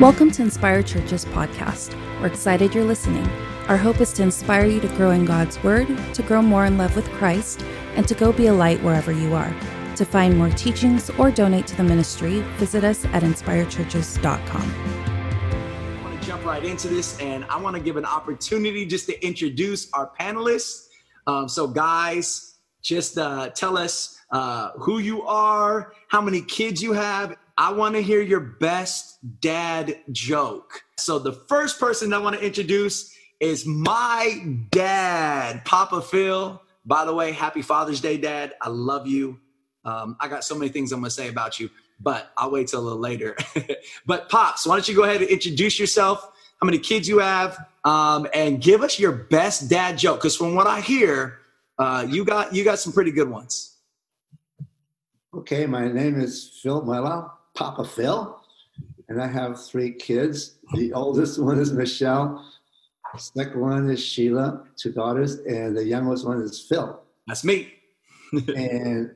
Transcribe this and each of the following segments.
Welcome to Inspire Church's podcast. We're excited you're listening. Our hope is to inspire you to grow in God's Word, to grow more in love with Christ, and to go be a light wherever you are. To find more teachings or donate to the ministry, visit us at inspirechurches.com. I want to jump right into this, and I want to give an opportunity just to introduce our panelists. Um, so, guys, just uh, tell us uh, who you are, how many kids you have. I want to hear your best dad joke. So, the first person I want to introduce is my dad, Papa Phil. By the way, happy Father's Day, Dad. I love you. Um, I got so many things I'm going to say about you, but I'll wait till a little later. but, Pops, why don't you go ahead and introduce yourself, how many kids you have, um, and give us your best dad joke? Because from what I hear, uh, you got you got some pretty good ones. Okay, my name is Phil Muella, Papa Phil, and I have three kids. The oldest one is Michelle, the second one is Sheila, two daughters, and the youngest one is Phil. That's me. and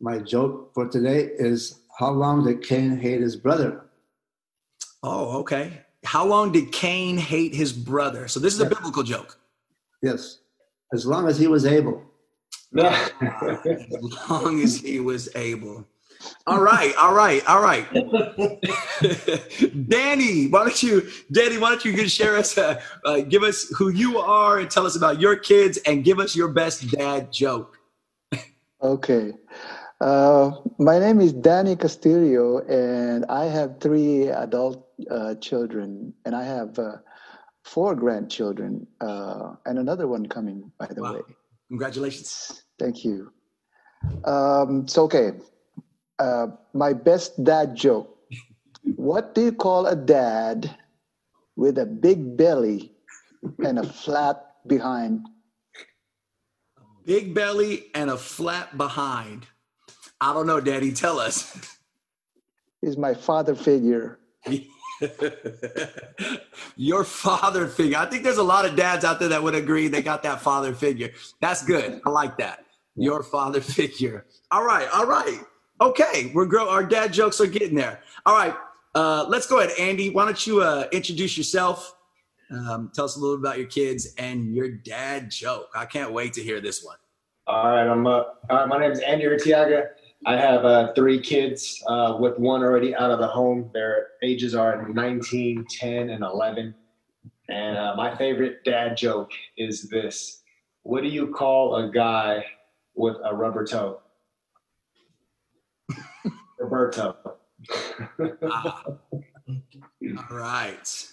my joke for today is how long did Cain hate his brother? Oh, okay. How long did Cain hate his brother? So this is a biblical joke. Yes, as long as he was able. as long as he was able. All right, all right, all right. Danny, why don't you, Danny, why don't you share us, uh, uh, give us who you are and tell us about your kids and give us your best dad joke. Okay. Uh, my name is Danny Castillo, and I have three adult uh, children, and I have uh, four grandchildren, uh, and another one coming, by the Wow. way. Congratulations. Thank you. Um, so, okay, uh, my best dad joke. What do you call a dad with a big belly and a flat behind? Big belly and a flat behind. I don't know, Daddy, tell us. Is my father figure. Your father figure. I think there's a lot of dads out there that would agree they got that father figure. That's good. I like that. Your father figure. All right, all right. Okay, we're grow. Our dad jokes are getting there. All right, uh, let's go ahead, Andy. Why don't you uh, introduce yourself? Um, tell us a little about your kids and your dad joke. I can't wait to hear this one. All right, I'm. Uh, all right, my name is Andy Ritiaga. I have uh, three kids, uh, with one already out of the home. Their ages are 19, 10, and 11. And uh, my favorite dad joke is this: What do you call a guy with a rubber toe? Roberto. Ah. all right.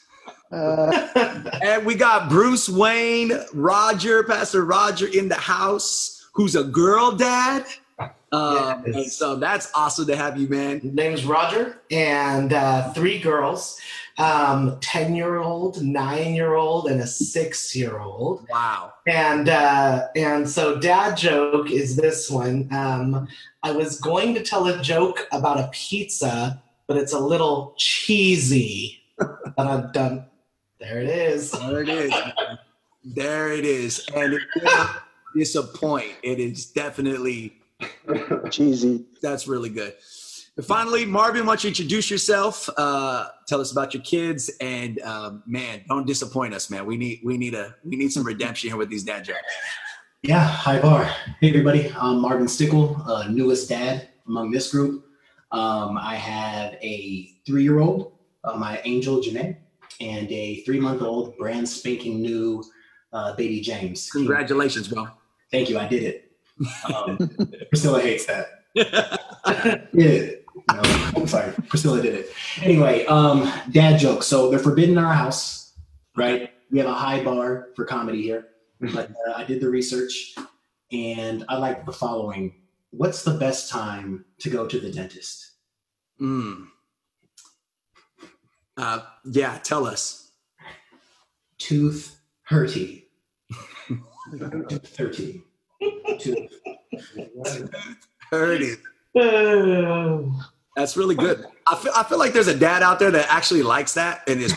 Uh, And we got Bruce Wayne, Roger, Pastor Roger in the house, who's a girl dad. Um, Yes. and so that's awesome to have you, man. name is Roger, and uh, three girls um, 10 year old, nine year old, and a six year old. Wow. And uh, and so dad joke is this one. Um, I was going to tell a joke about a pizza, but it's a little cheesy. But I've done. There it is. There it is. there it is. And it disappoint. It is definitely, cheesy. that's really good. And finally, Marvin, why don't you introduce yourself? Uh, tell us about your kids, and um, man, don't disappoint us, man. We need we need a we need some redemption here with these dad jokes. Yeah, hi Bar. Hey everybody, I'm Marvin Stickle, uh, newest dad among this group. Um, I have a three-year-old, uh, my angel Janae, and a three-month-old, brand spanking new uh, baby James. Congratulations, bro. Thank you, I did it. Um, Priscilla hates that. yeah. No, I'm sorry. Priscilla did it. Anyway, um, dad jokes. So they're forbidden in our house, right? We have a high bar for comedy here. But uh, I did the research and I like the following. What's the best time to go to the dentist? Mm. Uh, yeah, tell us. Tooth hurty. Tooth hurty. Heard it. That's really good. I feel, I feel like there's a dad out there that actually likes that and is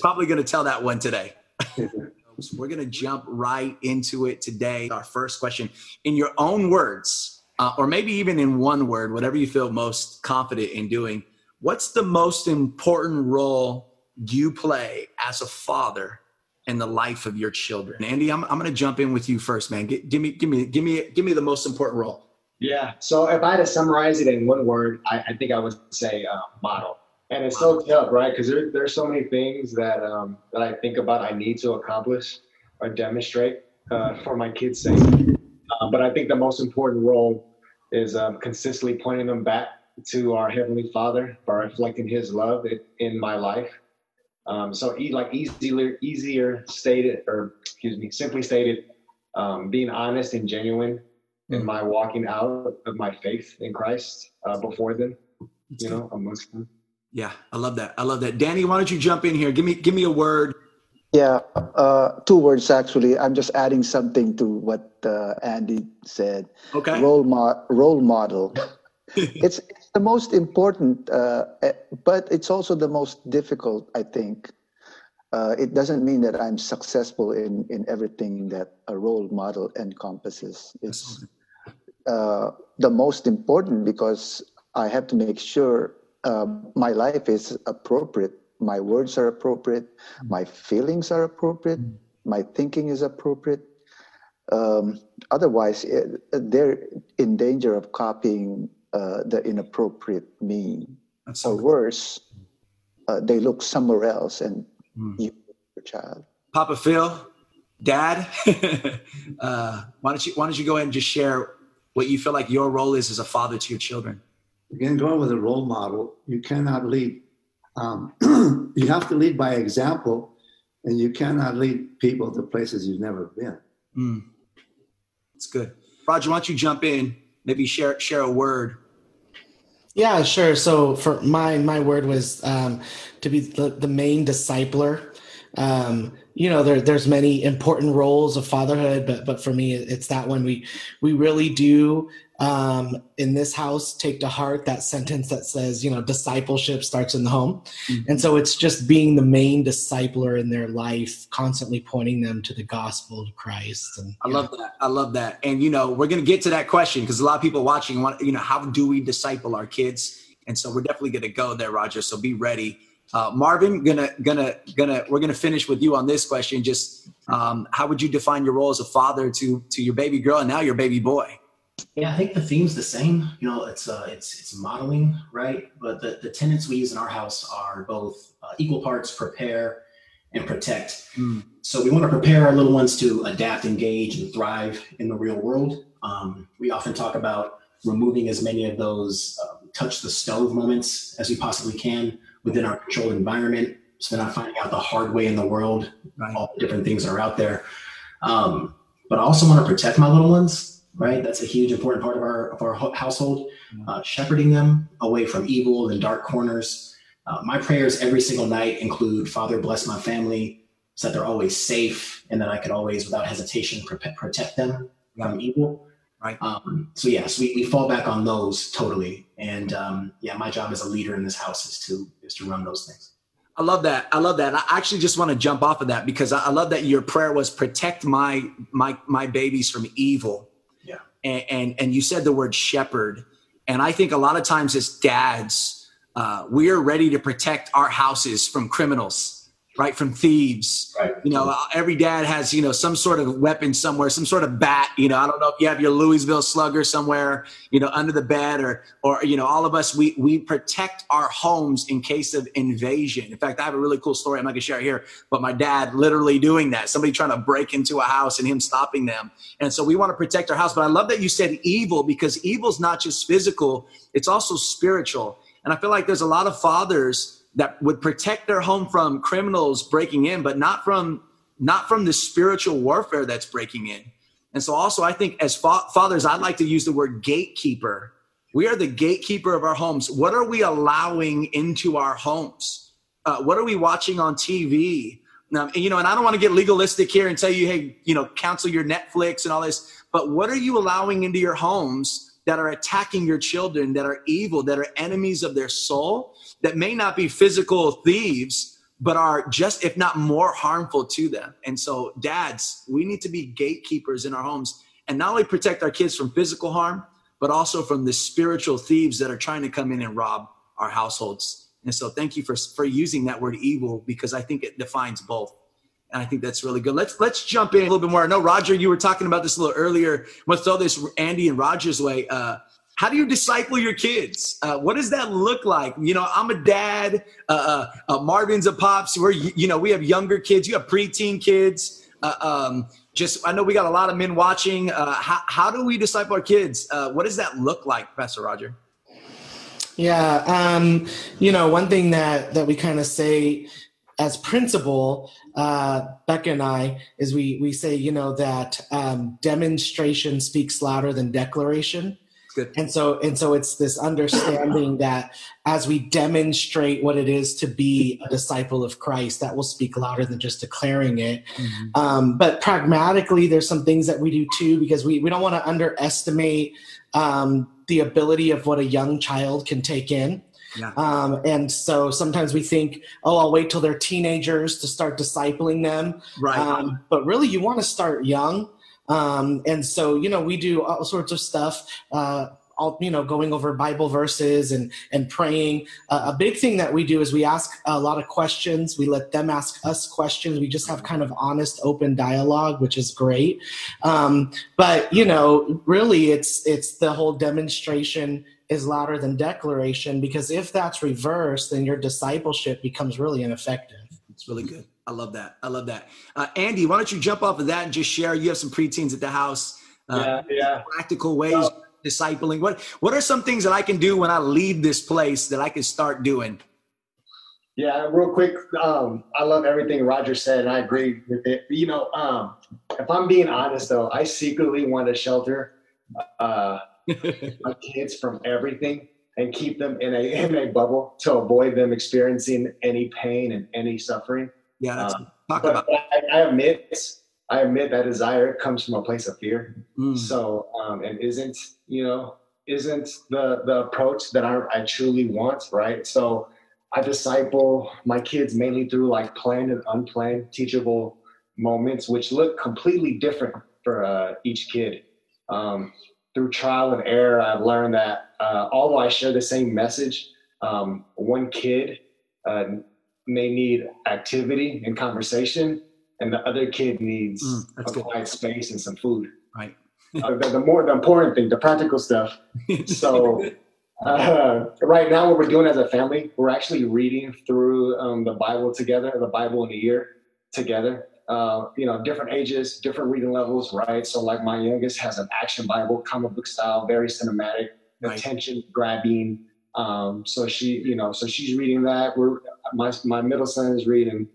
probably going to tell that one today. So we're going to jump right into it today. Our first question in your own words, uh, or maybe even in one word, whatever you feel most confident in doing. what's the most important role you play as a father in the life of your children? Andy, I'm, I'm going to jump in with you first, man. G- give me, give me, give me, give me the most important role. Yeah. So if I had to summarize it in one word, I, I think I would say uh, model. And it's so tough, right? Because there, there's so many things that um, that I think about I need to accomplish or demonstrate uh, for my kids' sake. Uh, but I think the most important role is um, consistently pointing them back to our Heavenly Father by reflecting His love in my life. Um, so, like easier, easier stated, or excuse me, simply stated, um, being honest and genuine in mm. my walking out of my faith in Christ uh, before them. You know, amongst them. Yeah, I love that. I love that. Danny, why don't you jump in here? Give me give me a word. Yeah, uh, two words actually. I'm just adding something to what uh, Andy said. Okay. Role mo- role model. it's, it's the most important, uh, eh, but it's also the most difficult. I think. Uh, it doesn't mean that I'm successful in in everything that a role model encompasses. It's uh, the most important because I have to make sure uh, my life is appropriate. My words are appropriate. My feelings are appropriate. My thinking is appropriate. Um, otherwise, it, they're in danger of copying uh, the inappropriate me. That's or worse, uh, they look somewhere else and mm. you, your child. Papa Phil, Dad, uh, why don't you why don't you go ahead and just share what you feel like your role is as a father to your children? Again, going with a role model, you cannot lead. Um, you have to lead by example, and you cannot lead people to places you've never been. Mm. That's good. Roger, why don't you jump in? Maybe share share a word. Yeah, sure. So for my my word was um, to be the, the main discipler. Um, you know, there, there's many important roles of fatherhood, but but for me, it's that one. We we really do um, in this house take to heart that sentence that says, you know, discipleship starts in the home. Mm-hmm. And so it's just being the main discipler in their life, constantly pointing them to the gospel of Christ. And I love that. I love that. And, you know, we're going to get to that question because a lot of people watching want, you know, how do we disciple our kids? And so we're definitely going to go there, Roger. So be ready. Uh, Marvin, gonna, gonna, gonna, we're gonna finish with you on this question. Just um, how would you define your role as a father to to your baby girl and now your baby boy? Yeah, I think the theme's the same. You know, it's uh, it's it's modeling, right? But the the tenets we use in our house are both uh, equal parts prepare and protect. Mm. So we want to prepare our little ones to adapt, engage, and thrive in the real world. Um, we often talk about removing as many of those um, touch the stove moments as we possibly can within our controlled environment, so they're not finding out the hard way in the world, right. all the different things that are out there. Um, but I also want to protect my little ones right? That's a huge important part of our of our household, uh, shepherding them away from evil and dark corners. Uh, my prayers every single night include, Father, bless my family so that they're always safe and that I could always, without hesitation, protect them from evil. Right. Um, so yes, we, we fall back on those totally. And um, yeah, my job as a leader in this house is to is to run those things. I love that. I love that. I actually just want to jump off of that because I love that your prayer was protect my my my babies from evil and, and, and you said the word shepherd. And I think a lot of times as dads, uh, we are ready to protect our houses from criminals right from thieves. Right. you know every dad has you know some sort of weapon somewhere some sort of bat you know. I don't know if you have your louisville slugger somewhere you know under the bed or or you know all of us we we protect our homes in case of invasion. In fact i have a really cool story i'm not gonna share here but my dad literally doing that somebody trying to break into a house and him stopping them. And so we want to protect our house but i love that you said evil because evil's not just physical it's also spiritual. And i feel like there's a lot of fathers that would protect their home from criminals breaking in, but not from not from the spiritual warfare that's breaking in. And so, also, I think as fa- fathers, I'd like to use the word gatekeeper. We are the gatekeeper of our homes. What are we allowing into our homes? Uh, what are we watching on TV? Now, you know, and I don't want to get legalistic here and tell you, hey, you know, cancel your Netflix and all this, but what are you allowing into your homes that are attacking your children, that are evil, that are enemies of their soul, that may not be physical thieves, but are just, if not more harmful to them. And so, dads, we need to be gatekeepers in our homes and not only protect our kids from physical harm, but also from the spiritual thieves that are trying to come in and rob our households. And so thank you for, for using that word evil because I think it defines both. And I think that's really good. Let's let's jump in a little bit more. I know Roger, you were talking about this a little earlier. Let's throw this Andy and Roger's way. Uh, how do you disciple your kids? Uh, what does that look like? You know, I'm a dad. Uh, uh, uh Marvin's a pops. We're you know we have younger kids. You have preteen kids. Uh, um, just I know we got a lot of men watching. Uh, how how do we disciple our kids? what does that look like, Pastor Roger? Yeah, um, you know, one thing that that we kind of say as principle, uh, Becca and I, is we we say you know that um, demonstration speaks louder than declaration. Good. And so and so it's this understanding that as we demonstrate what it is to be a disciple of Christ, that will speak louder than just declaring it. Mm-hmm. Um, but pragmatically, there's some things that we do too because we we don't want to underestimate um, the ability of what a young child can take in. Yeah. Um, and so sometimes we think, oh, I'll wait till they're teenagers to start discipling them. Right. Um, but really, you want to start young. Um, and so, you know, we do all sorts of stuff. Uh, all you know going over bible verses and and praying. Uh, a big thing that we do is we ask a lot of questions. We let them ask us questions. We just have kind of honest open dialogue which is great. Um, but you know really it's it's the whole demonstration is louder than declaration because if that's reversed then your discipleship becomes really ineffective. It's really good I love that. I love that. Uh, Andy, why don't you jump off of that and just share? You have some preteens at the house. Uh, yeah, yeah. Practical ways so, discipling. What What are some things that I can do when I leave this place that I can start doing? Yeah, real quick. Um, I love everything Roger said, and I agree with it. You know, um, if I'm being honest, though, I secretly want to shelter uh, my kids from everything and keep them in a in a bubble to avoid them experiencing any pain and any suffering. Yeah, that's um, talk about. I, I, admit, I admit that desire comes from a place of fear. Mm. So, um, and isn't you know isn't the the approach that I, I truly want, right? So, I disciple my kids mainly through like planned and unplanned teachable moments, which look completely different for uh, each kid. Um, through trial and error, I've learned that uh, although I share the same message, um, one kid uh, may need activity and conversation, and the other kid needs mm, a good. quiet space and some food. Right. uh, the, the, more the important thing, the practical stuff. So. Uh, right now, what we're doing as a family, we're actually reading through um, the Bible together, the Bible in a year together. Uh, you know, different ages, different reading levels, right? So, like my youngest has an action Bible, comic book style, very cinematic, right. attention grabbing. Um, so she, you know, so she's reading that. We're my my middle son is reading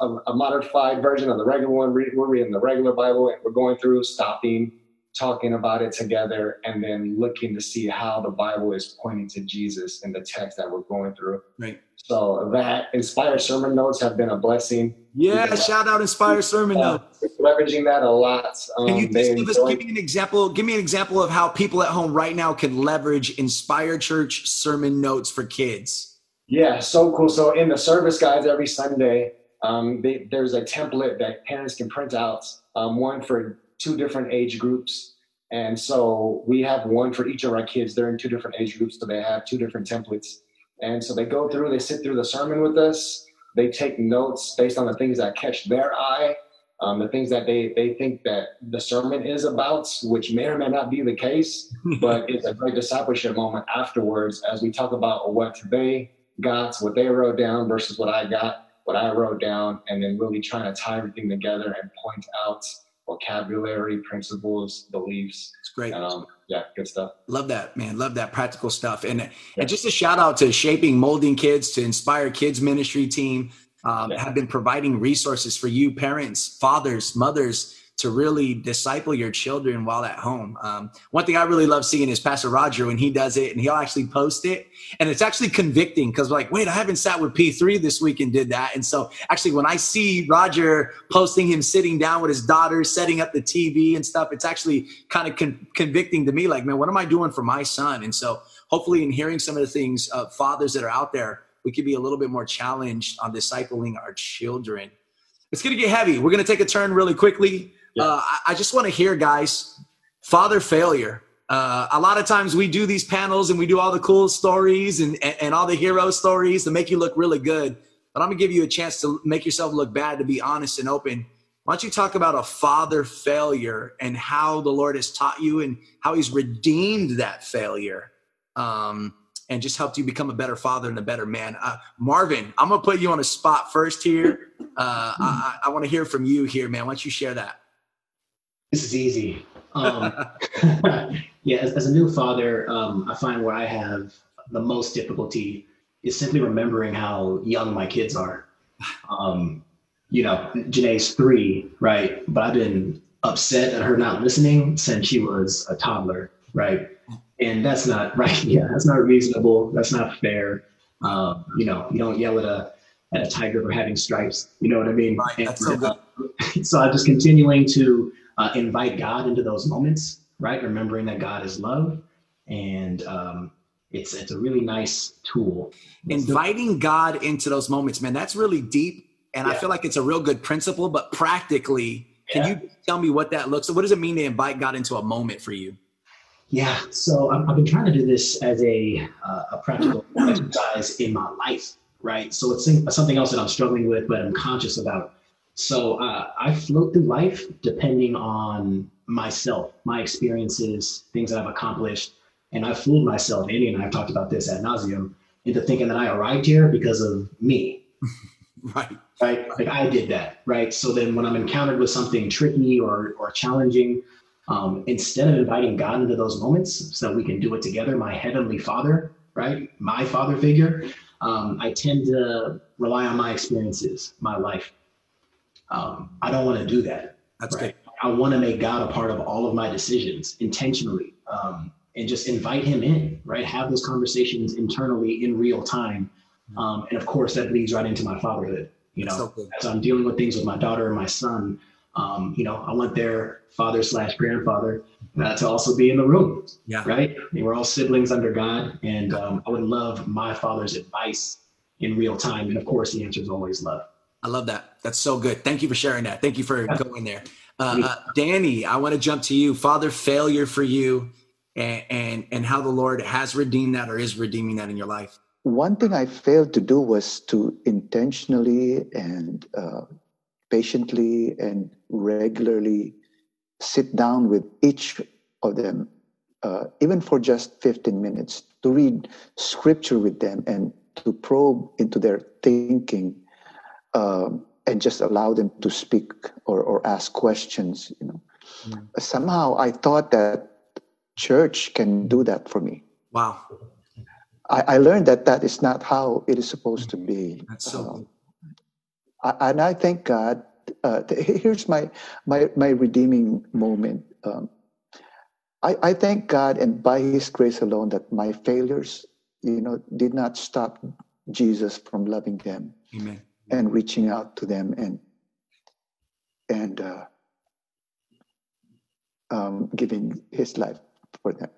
a, a modified version of the regular one. We're reading the regular Bible, and we're going through, stopping, talking about it together, and then looking to see how the Bible is pointing to Jesus in the text that we're going through. Right. So that Inspire sermon notes have been a blessing. Yeah, shout out Inspire sermon uh, notes. Leveraging that a lot. Um, Can you um, just give us give me an example? Give me an example of how people at home right now can leverage Inspire Church sermon notes for kids. Yeah, so cool. So in the service guides every Sunday, um, they, there's a template that parents can print out, um, one for two different age groups. And so we have one for each of our kids. They're in two different age groups, so they have two different templates. And so they go through, they sit through the sermon with us. They take notes based on the things that catch their eye, um, the things that they, they think that the sermon is about, which may or may not be the case, but it's a great discipleship moment afterwards as we talk about what they got, what they wrote down versus what I got, what I wrote down, and then really trying to tie everything together and point out vocabulary, principles, beliefs. It's great. Um, yeah, good stuff. Love that, man. Love that practical stuff. And, yeah. and just a shout out to Shaping Molding Kids, to Inspire Kids Ministry team, um, yeah. have been providing resources for you, parents, fathers, mothers, to really disciple your children while at home. Um, one thing I really love seeing is Pastor Roger when he does it and he'll actually post it. And it's actually convicting because, like, wait, I haven't sat with P3 this week and did that. And so, actually, when I see Roger posting him sitting down with his daughter, setting up the TV and stuff, it's actually kind of con- convicting to me. Like, man, what am I doing for my son? And so, hopefully, in hearing some of the things, uh, fathers that are out there, we could be a little bit more challenged on discipling our children. It's going to get heavy. We're going to take a turn really quickly. Yeah. Uh, I, I, just want to hear, guys, father failure. Uh, a lot of times we do these panels and we do all the cool stories and, and, and all the hero stories to make you look really good. But I'm gonna give you a chance to make yourself look bad, to be honest and open. Why don't you talk about a father failure and how the Lord has taught you and how He's redeemed that failure um, and just helped you become a better father and a better man? Uh, Marvin, I'm gonna put you on a spot first here. Uh, I, I want to hear from you here, man. Why don't you share that? This is easy. Um, yeah, as, as, a new father, um, I find where I have the most difficulty is simply remembering how young my kids are. Um, you know, Janae's three, right? But I've been upset at her not listening since she was a toddler, right? And that's not right. Yeah, that's not reasonable. That's not fair. Um, you know, you don't yell at a at a tiger for having stripes. You know what I mean? Right, that's so good. so I'm just continuing to uh, invite God into those moments, right? Remembering that God is love, and um, it's it's a really nice tool. Inviting God into those moments, man, that's really deep, and yeah. I feel like it's a real good principle. But practically, can you tell me what that looks? like? What does it mean to invite God into a moment for you? Yeah, so I've been trying to do this as a uh, a practical exercise in my life, right? So it's something else that I'm struggling with, but I'm conscious about so uh, I float through life depending on myself, my experiences, things that I've accomplished. And I've fooled myself, Andy and I have talked about this at nauseum, into thinking that I arrived here because of me. right. Right. Like I did that. Right. So then when I'm encountered with something tricky or, or challenging, um, instead of inviting God into those moments so that we can do it together, my heavenly father, right? My father figure, um, I tend to rely on my experiences, my life. Um, I don't want to do that. That's right. good. I want to make God a part of all of my decisions intentionally um, and just invite Him in, right? Have those conversations internally in real time. Um, and of course, that leads right into my fatherhood. You know, so as I'm dealing with things with my daughter and my son, um, you know, I want their father slash grandfather uh, to also be in the room. Yeah. Right. And we're all siblings under God. And um, I would love my father's advice in real time. And of course, the answer is always love. I love that. That's so good. Thank you for sharing that. Thank you for going there. Uh, uh, Danny, I want to jump to you. Father failure for you and, and, and how the Lord has redeemed that or is redeeming that in your life. One thing I failed to do was to intentionally and uh, patiently and regularly sit down with each of them, uh, even for just 15 minutes, to read scripture with them and to probe into their thinking um, and just allow them to speak or, or ask questions you know. Mm. somehow i thought that church can do that for me. Wow. I, I learned that that is not how it is supposed to be. That's so um, I, and i thank god uh, here's my my my redeeming moment. Um, I, I thank god and by his grace alone that my failures you know did not stop jesus from loving them. Amen and reaching out to them and and uh, um, giving his life for them.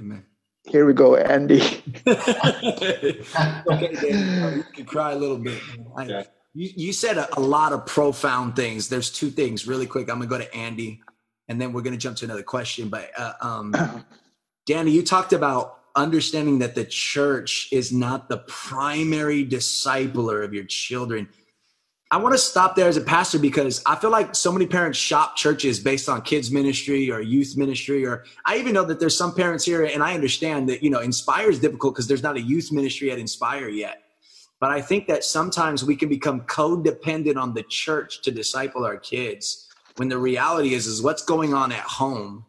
Amen. Here we go, Andy. okay, Dan, you can cry a little bit. I, you, you said a, a, lot of profound things. There's two things really quick. I'm gonna go to Andy, and then we're gonna jump to another question. But uh, um, Danny, you talked about understanding that the church is not the primary discipler of your children. I want to stop there as a pastor because I feel like so many parents shop churches based on kids ministry or youth ministry or I even know that there's some parents here and I understand that you know Inspire is difficult because there's not a youth ministry at Inspire yet. But I think that sometimes we can become codependent on the church to disciple our kids when the reality is is what's going on at home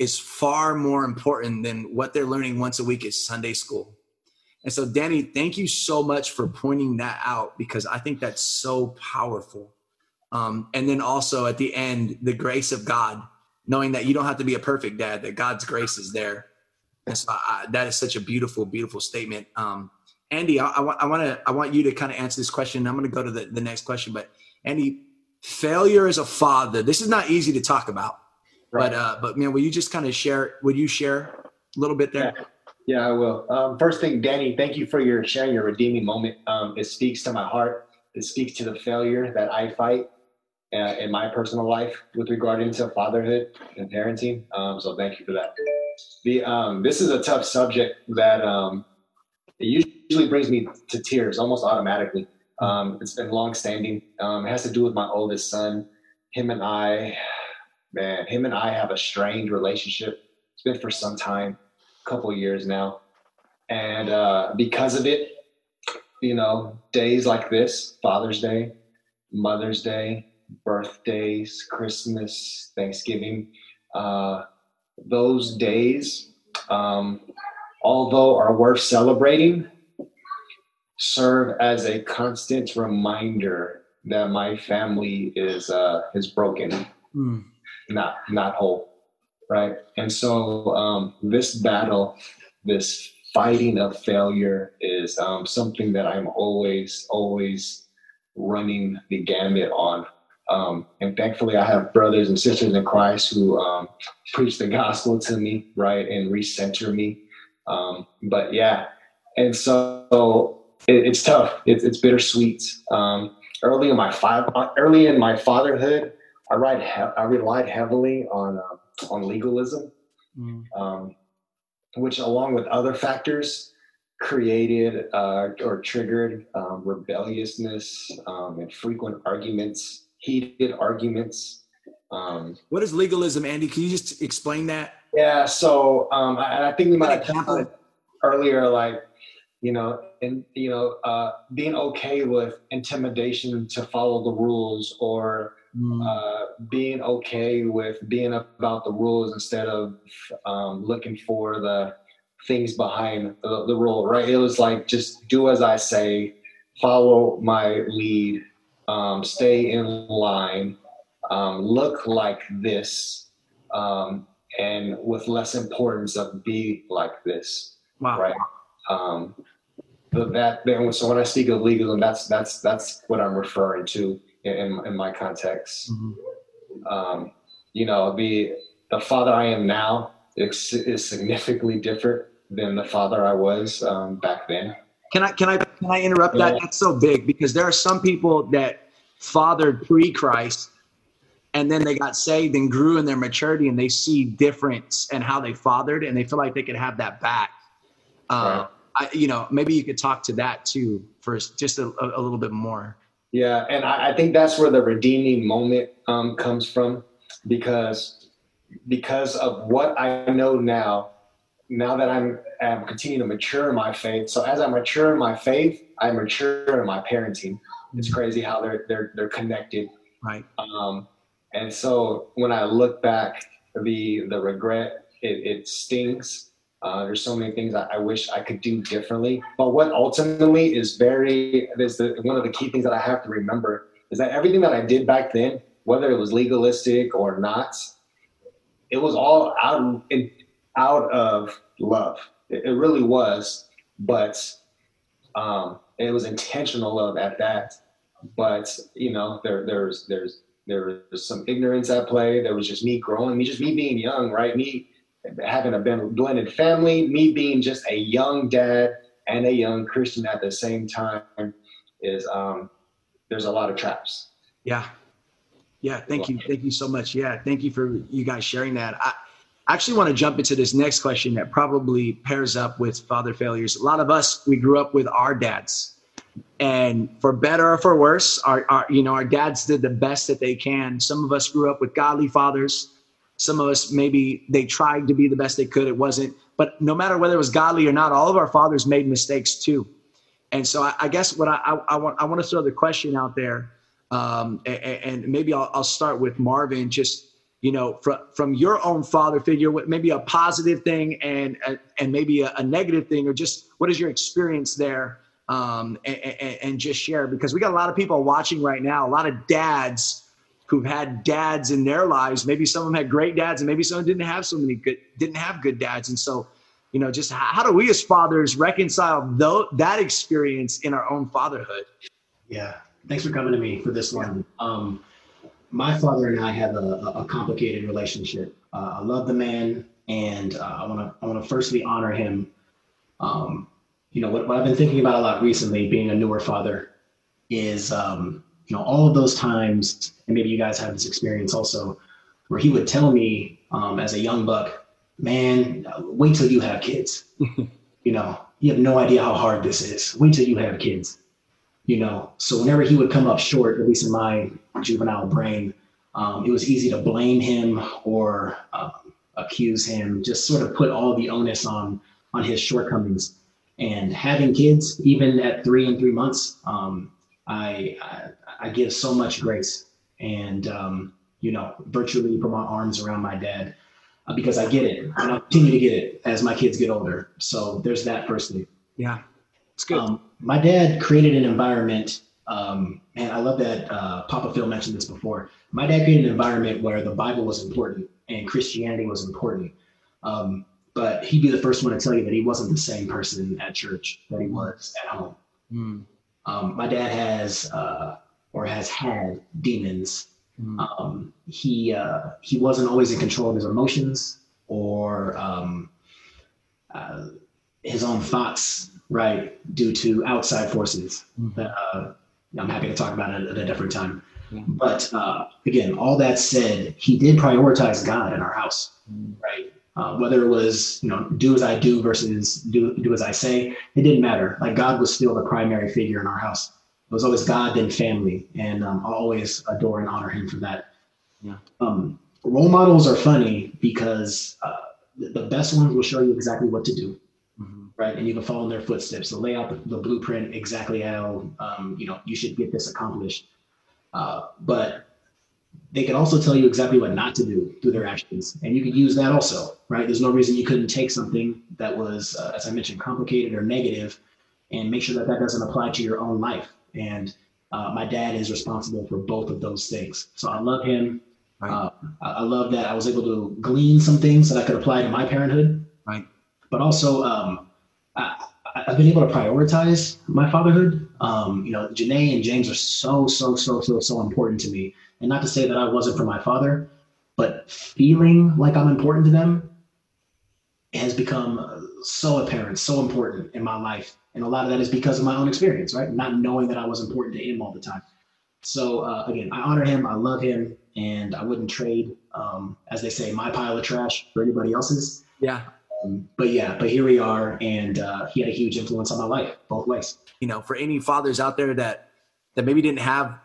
is far more important than what they're learning once a week at Sunday school. And so, Danny, thank you so much for pointing that out because I think that's so powerful. Um, and then also at the end, the grace of God, knowing that you don't have to be a perfect dad, that God's grace is there. And so I, that is such a beautiful, beautiful statement. Um, Andy, I, I, I want to, I want you to kind of answer this question. I'm going to go to the, the next question, but Andy, failure as a father, this is not easy to talk about. Right. But uh, but man, will you just kind of share? Would you share a little bit there? Yeah. Yeah, I will. Um, first thing, Danny, thank you for your sharing your redeeming moment. Um, it speaks to my heart. It speaks to the failure that I fight uh, in my personal life with regard to fatherhood and parenting. Um, so thank you for that. the um, this is a tough subject that um, it usually brings me to tears almost automatically. Um, it's been long standing. Um, it has to do with my oldest son. Him and I, man, him and I have a strained relationship. It's been for some time, a couple years now, and uh, because of it, you know, days like this, Father's Day, Mother's Day, birthdays, Christmas, Thanksgiving, uh, those days, um, although are worth celebrating, serve as a constant reminder that my family is uh, is broken, mm. Not not whole, right? And so um, this battle, this fighting of failure, is um, something that I'm always always running the gambit on. Um, and thankfully, I have brothers and sisters in Christ who um, preach the gospel to me, right, and recenter me. Um, but yeah, and so it, it's tough. It's, it's bittersweet. Um, early in my fi- early in my fatherhood, I relied he- I relied heavily on uh, on legalism, mm. um, which, along with other factors, created uh, or triggered um, rebelliousness um, and frequent arguments, heated arguments. Um, what is legalism, Andy? Can you just explain that? Yeah, so um, I, I think we might have talked earlier, like you know, and you know, uh, being okay with intimidation to follow the rules, or mm. uh, being okay with being about the rules instead of um, looking for the things behind the, the rule. Right? It was like just do as I say, follow my lead, um, stay in line, um, look like this, um, and with less importance of be like this. Wow. Right. Um, but that then so when I speak of legalism, that's that's that's what I'm referring to in in my context. Mm-hmm. Um, you know, the the father I am now is, is significantly different than the father I was um, back then. Can I can I can I interrupt that? That's so big because there are some people that fathered pre Christ and then they got saved and grew in their maturity and they see difference and how they fathered and they feel like they could have that back. Uh, right. I, you know, maybe you could talk to that too for just a, a little bit more. Yeah, and I, I, think that's where the redeeming moment um, comes from, because because of what I know now. Now that I'm, I'm continuing to mature in my faith, so as I mature in my faith, I mature in my parenting. It's mm-hmm. crazy how they're they're they're connected. Right. Um, and so when I look back, the the regret it, it stings uh, there's so many things I, I, wish I could do differently. But what ultimately is very is the one of the key things that I have to remember is that everything that I did back then, whether it was legalistic or not, it was all out in, out of love. It, it really was, but um, it was intentional love at that. But you know, there there's there's there was some ignorance at play. There was just me growing, me just me being young, right? Me having a blended family, me being just a young dad and a young Christian at the same time is um, there's a lot of traps. Yeah. Yeah. Thank you. Thank you so much. Yeah. Thank you for you guys sharing that. I actually want to jump into this next question that probably pairs up with father failures. A lot of us, we grew up with our dads and for better or for worse, our, our you know, our dads did the best that they can. Some of us grew up with godly fathers some of us maybe they tried to be the best they could. It wasn't. But no matter whether it was godly or not, all of our fathers made mistakes too. And so I, I guess what I, I, I, want I want to throw the question out there, um, and, and, maybe I'll, I'll start with Marvin. Just you know, from from your own father figure, what maybe a positive thing and and maybe a, a negative thing, or just what is your experience there? Um, and, and, and just share because we got a lot of people watching right now, a lot of dads who've had dads in their lives. Maybe some of them had great dads, and maybe some didn't have so many good, didn't have good dads. And so, you know, just how, how do we as fathers reconcile though, that experience in our own fatherhood? Yeah, thanks for coming to me for this one. Um, my father and I have a, a complicated relationship. Uh, I love the man, and uh, I want to I want to firstly honor him. Um, you know what, what I've been thinking about a lot recently, being a newer father, is um, you know, all of those times, and maybe you guys have this experience also, where he would tell me um, as a young buck, man, wait till you have kids. you know, you have no idea how hard this is. Wait till you have kids. You know, so whenever he would come up short, at least in my juvenile brain, um, it was easy to blame him or uh, accuse him, just sort of put all the onus on on his shortcomings. And having kids, even at three and three months, um, I, I, I give so much grace and um, you know virtually put my arms around my dad uh, because I get it and I'll continue to get it as my kids get older. So there's that firstly. Yeah, it's good. Um, my dad created an environment. Um, and I love that uh, Papa Phil mentioned this before. My dad created an environment where the Bible was important and Christianity was important. Um, but he'd be the first one to tell you that he wasn't the same person at church that he was at home. Mm. Um, my dad has uh, or has had demons. Mm. Um, he uh, he wasn't always in control of his emotions or um, uh, his own thoughts, right, due to outside forces. Mm. That uh, I'm happy to talk about it at a different time. Yeah. But uh, again, all that said, he did prioritize God in our house, Mm. right? Uh, whether it was you know do as I do versus do do as I say, it didn't matter. Like God was still the primary figure in our house. It was always God then family, and um, I'll always adore and honor Him for that. Yeah. Um, role models are funny because uh, the, best ones will show you exactly what to do, Mhm. right? And you can follow in their footsteps. They'll lay out the, the blueprint exactly how um, you know you should get this accomplished. Uh, but they can also tell you exactly what not to do through their actions, and you can use that also, right? There's no reason you couldn't take something that was, uh, as I mentioned, complicated or negative, and make sure that that doesn't apply to your own life. And uh, my dad is responsible for both of those things, so I love him. Right. Uh, I I love that I was able to glean some things that I could apply to my parenthood. Right. But also, um, I, I've been able to prioritize my fatherhood. Um, you know, Janae and James are so, so, so, so, so important to me. And not to say that I wasn't for my father, but feeling like I'm important to them has become so apparent, so important in my life. And a lot of that is because of my own experience, right? Not knowing that I was important to him all the time. So uh, again, I honor him, I love him, and I wouldn't trade, um, as they say, my pile of trash for anybody else's. Yeah, Um, but yeah, but here we are, and uh, he had a huge influence on my life, both ways. you know, for any fathers out there that that maybe didn't have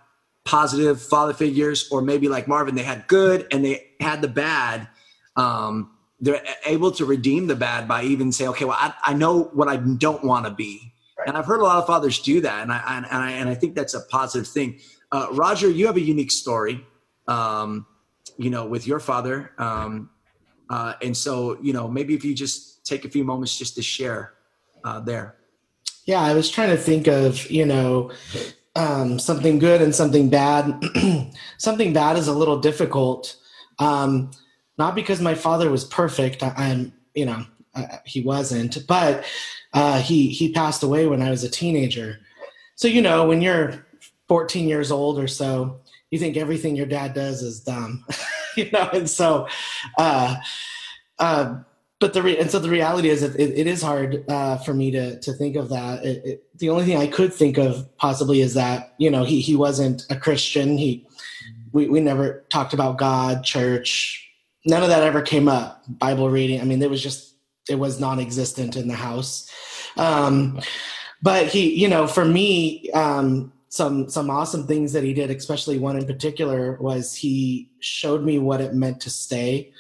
positive father figures, or maybe like Marvin, they had good and they had the bad. Um, they're able to redeem the bad by even say, okay, well, I, I know what I don't want to be, and I've heard a lot of fathers do that, and I and I and I think that's a positive thing. Uh, Roger, you have a unique story, um, you know, with your father, um, uh, and so you know, maybe if you just take a few moments just to share uh, there. Yeah, I was trying to think of, you know, um, something good and something bad. something bad is a little difficult, um, not because my father was perfect. I, I'm, you know, uh, he wasn't, but uh, he he passed away when I was a teenager. So you know, when you're 14 years old or so, you think everything your dad does is dumb, you know, and so. Uh, uh, but the re- and so the reality is it, it is hard uh, for me to to think of that. It, it, the only thing I could think of possibly is that you know he he wasn't a Christian. He we we never talked about God, church. None of that ever came up. Bible reading. I mean, it was just it was non-existent in the house. Um, but he, you know, for me, um, some some awesome things that he did, especially one in particular, was he showed me what it meant to stay.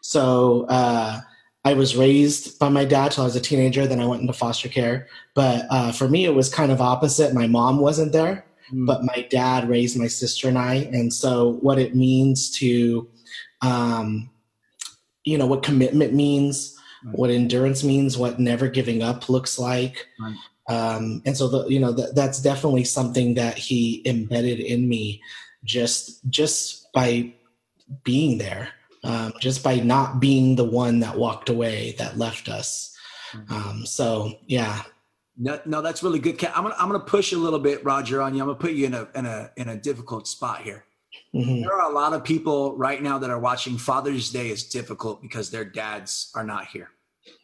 So. Uh, I was raised by my dad till I was a teenager. Then I went into foster care. But uh, for me, it was kind of opposite. My mom wasn't there, Mm. but my dad raised my sister and I. And so, what it means to, um, you know, what commitment means, Right. what endurance means, what never giving up looks like. Right. Um, and so, the, you know, that that's definitely something that he embedded in me, just just by being there um, just by not being the one that walked away that left us um, so yeah No, no, that's really good. I'm gonna I'm gonna push a little bit, Roger, on you. I'm gonna put you in a in a in a difficult spot here. Mhm. There are a lot of people right now that are watching Father's Day is difficult because their dads are not here.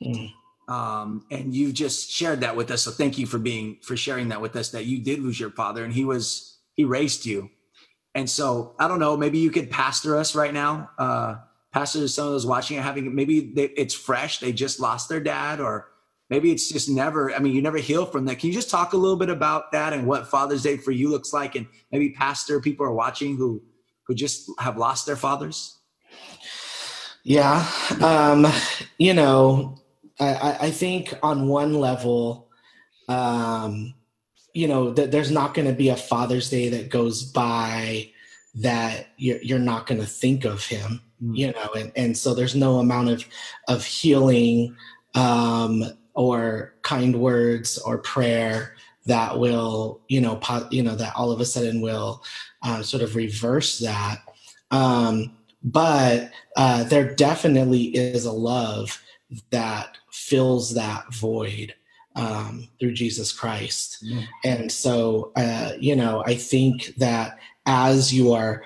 Mm. Um, and you just shared that with us. So thank you for being for sharing that with us. That you did lose your father, and he was he raised you. And so I don't know. Maybe you could pastor us right now, uh, pastors, some of those watching are having maybe they, it's fresh, they just lost their dad, or maybe it's just never. I mean, you never heal from that. Can you just talk a little bit about that and what Father's Day for you looks like, and maybe pastor people are watching who who just have lost their fathers? Yeah, um, you know, I, I think on one level, um, you know, that there's not going to be a Father's Day that goes by that you're, you're not going to think of him, mm. you know, and, and so there's no amount of, of healing um, or kind words or prayer that will, you know, po- you know, that all of a sudden will uh, sort of reverse that. Um, but uh, there definitely is a love that fills that void um, through Jesus Christ. Mm. And so, uh, you know, I think that as you are,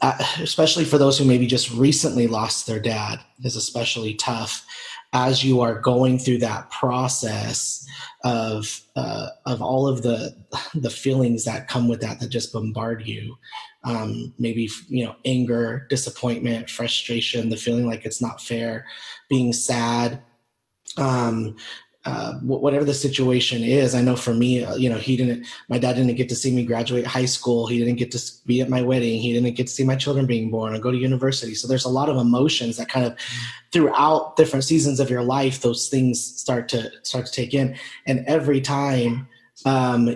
uh, especially for those who maybe just recently lost their dad, is especially tough. As you are going through that process of uh, of all of the the feelings that come with that that just bombard you, um, maybe you know anger, disappointment, frustration, the feeling like it's not fair, being sad, um, uh, whatever the situation is. I know for me, uh, you know, he didn't, my dad didn't get to see me graduate high school. He didn't get to be at my wedding. He didn't get to see my children being born or go to university. So there's a lot of emotions that kind of throughout different seasons of your life, those things start to start to take in. And every time um,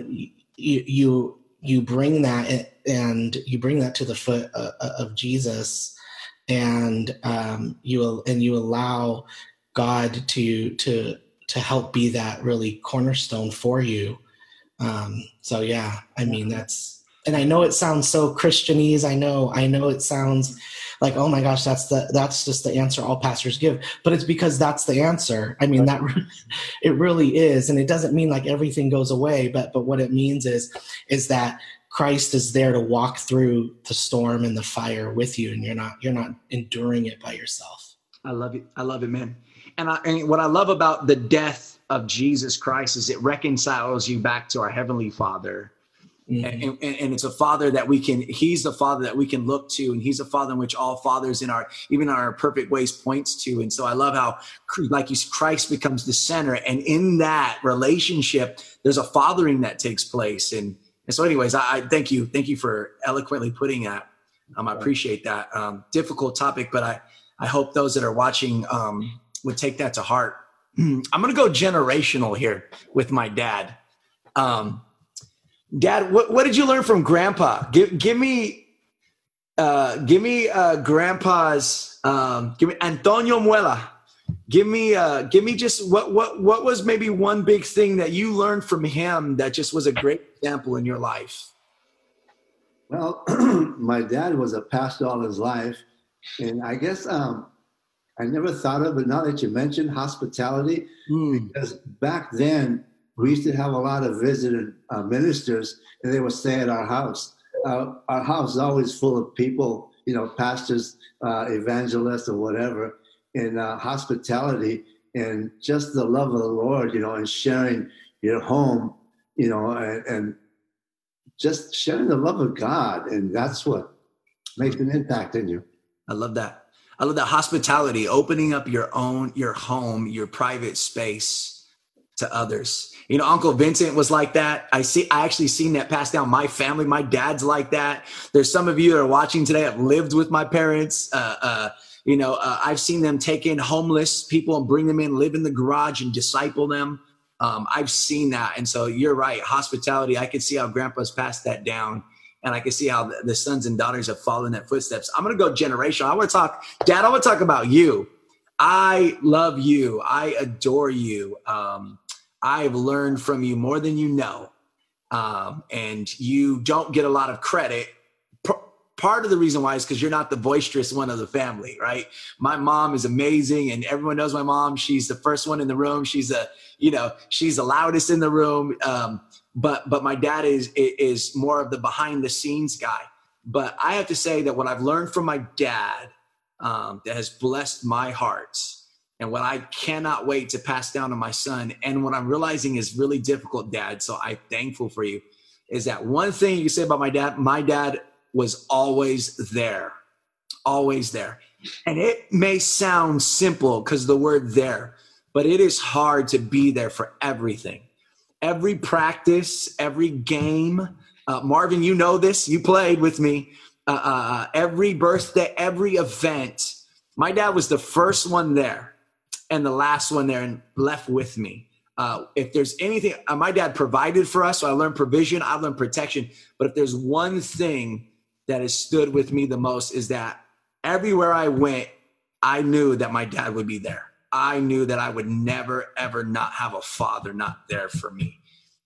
you, you, you bring that and you bring that to the foot of, uh, of Jesus and um, you and you allow God to to to help be that really cornerstone for you. Um, so yeah, I mean that's and I know it sounds so Christianese. I know, I know it sounds like, oh my gosh, that's the that's just the answer all pastors give. But it's because that's the answer. I mean, that it really is, and it doesn't mean like everything goes away. But but what it means is is that Christ is there to walk through the storm and the fire with you, and you're not you're not enduring it by yourself. I love it. I love it, man and, I, and what I love about the death of Jesus Christ is it reconciles you back to our heavenly Father. Mm-hmm. And, and, and, it's a father that we can he's the father that we can look to and he's a father in which all fathers in our even our perfect ways points to. And so i love how like you christ becomes the center and in that relationship there's a fathering that takes place. And, and so anyways I, I thank you thank you for eloquently putting that. Um, i appreciate that. Um, difficult topic but i i hope those that are watching um, would take that to heart. I'm going to go generational here with my dad. Um, dad, what, what did you learn from grandpa? Give, give me, uh, give me, uh, grandpa's, um, give me Antonio Muela. Give me, uh, give me just what, what, what was maybe one big thing that you learned from him that just was a great example in your life? Well, my dad was a pastor all his life. And I guess, um, I never thought of it. Now that you mentioned hospitality, mm. because back then we used to have a lot of visiting uh, ministers, and they would stay at our house. Uh, our house is always full of people, you know, pastors, uh, evangelists, or whatever, in uh, hospitality and just the love of the Lord, you know, and sharing your home, you know, and, and just sharing the love of God, and that's what makes an impact in you. I love that. I love that hospitality, opening up your own, your home, your private space to others. You know, Uncle Vincent was like that. I see, I actually seen that passed down my family. My dad's like that. There's some of you that are watching today have lived with my parents. Uh, uh, you know, uh, I've seen them take in homeless people and bring them in, live in the garage and disciple them. Um, I've seen that. And so you're right. Hospitality, I can see how grandpa's passed that down and I can see how the, sons and daughters have followed in that footsteps. I'm going to go generational. I want to talk, Dad. I want to talk about you. I love you. I adore you. Um, I've learned from you more than you know, um, and you don't get a lot of credit. P- part of the reason why is because you're not the boisterous one of the family, right? My mom is amazing, and everyone knows my mom. She's the first one in the room. She's a, you know, she's the loudest in the room. Um, but but my dad is is more of the behind the scenes guy. But I have to say that what I've learned from my dad um, that has blessed my heart, and what I cannot wait to pass down to my son, and what I'm realizing is really difficult, Dad. So I'm thankful for you. Is that one thing you say about my dad? My dad was always there, always there. And it may sound simple because the word there, but it is hard to be there for everything. Every practice, every game. Uh, Marvin, you know this. You played with me. Uh, uh, uh every birthday, every event. My dad was the first one there and the last one there and left with me. Uh, if there's anything, uh, my dad provided for us, so I learned provision, I learned protection. But if there's one thing that has stood with me the most, is that everywhere I went, I knew that my dad would be there. I knew that I would never, ever not have a father not there for me.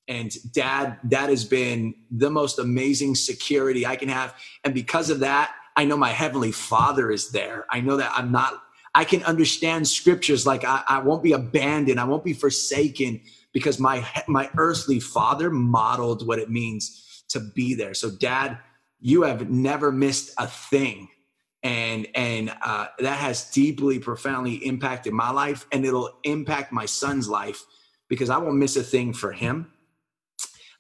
And dad, that has been the most amazing security I can have. And because of that, I know my heavenly father is there. I know that I'm not I can understand scriptures like I, I won't be abandoned, I won't be forsaken because my my earthly father modeled what it means to be there. So, Dad, you have never missed a thing, and and uh, that has deeply, profoundly impacted my life, and it'll impact my son's life because I won't miss a thing for him.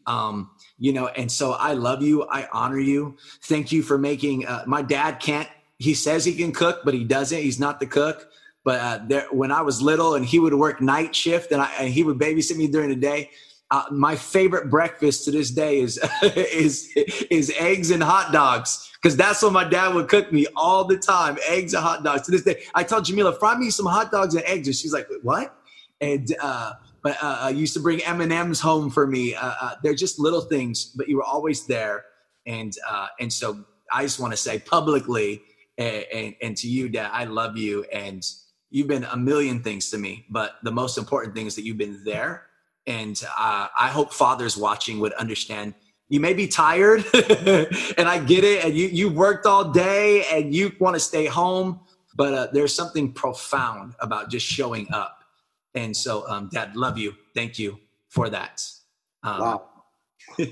Um, you know, and so I love you. I honor you. Thank you for making. Uh, my dad can't he says he can cook, but he doesn't. He's not the cook. But uh, there, when I was little, and he would work night shift, and, I, and he would babysit me during the day. Uh, my favorite breakfast to this day is is is eggs and hot dogs because that's what my dad would cook me all the time. Eggs and hot dogs. To this day i told jamila fry me some hot dogs and eggs. And she's like what? And uh, but uh, I used to bring m&ms home for me. Uh, uh, they're just little things but you were always there. And uh, and so i just want to say publicly and, and, and to you, Dad, I love you, and you've been a million things to me. But the most important thing is that you've been there, and uh, I hope fathers watching would understand. You may be tired, and I get it, and you you worked all day, and you want to stay home, but uh, there's something profound about just showing up. And so, um, Dad, love you. Thank you for that. Um, wow.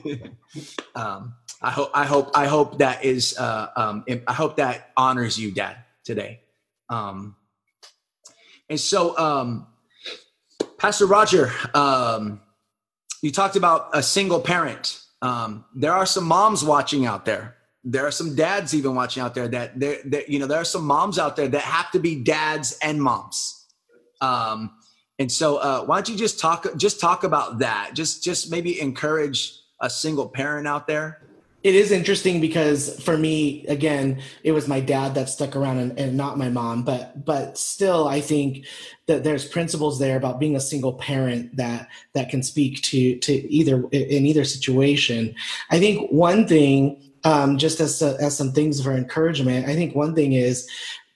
um, I hope I hope I hope that is uh, um, I hope that honors you, Dad, today. Um, and so, um, Pastor Roger, um, you talked about a single parent. Um, there are some moms watching out there. There are some dads even watching out there that there, you know, there are some moms out there that have to be dads and moms. Um, and so, uh, why don't you just talk just talk about that? Just just maybe encourage a single parent out there it is interesting because for me again it was my dad that stuck around and, and, not my mom but but still i think that there's principles there about being a single parent that that can speak to to either in either situation. I think one thing um, just as, as some things for encouragement i think one thing is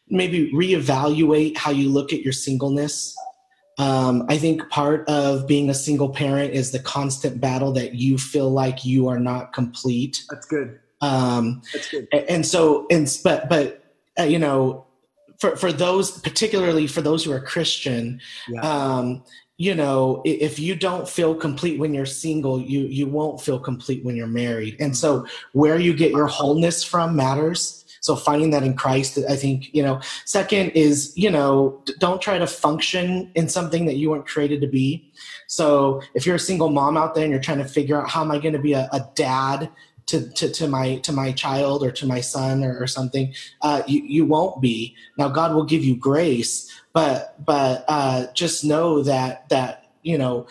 maybe reevaluate how you look at your singleness um, I think part of being a single parent is the constant battle that you feel like you are not complete. That's good. Um, That's good. And so, and but but uh, you know, for for those particularly for those who are Christian, yeah. um, you know, if you don't feel complete when you're single, you you won't feel complete when you're married. And so, where you get your wholeness from matters so finding that in Christ, I think, you know, second is, you know, don't try to function in something that you weren't created to be. So if you're a single mom out there and you're trying to figure out how am I going to be a, a dad to, to, to my to my child or to my son or, or something, uh, you, you won't be. Now God will give you grace, but but uh, just know that that you know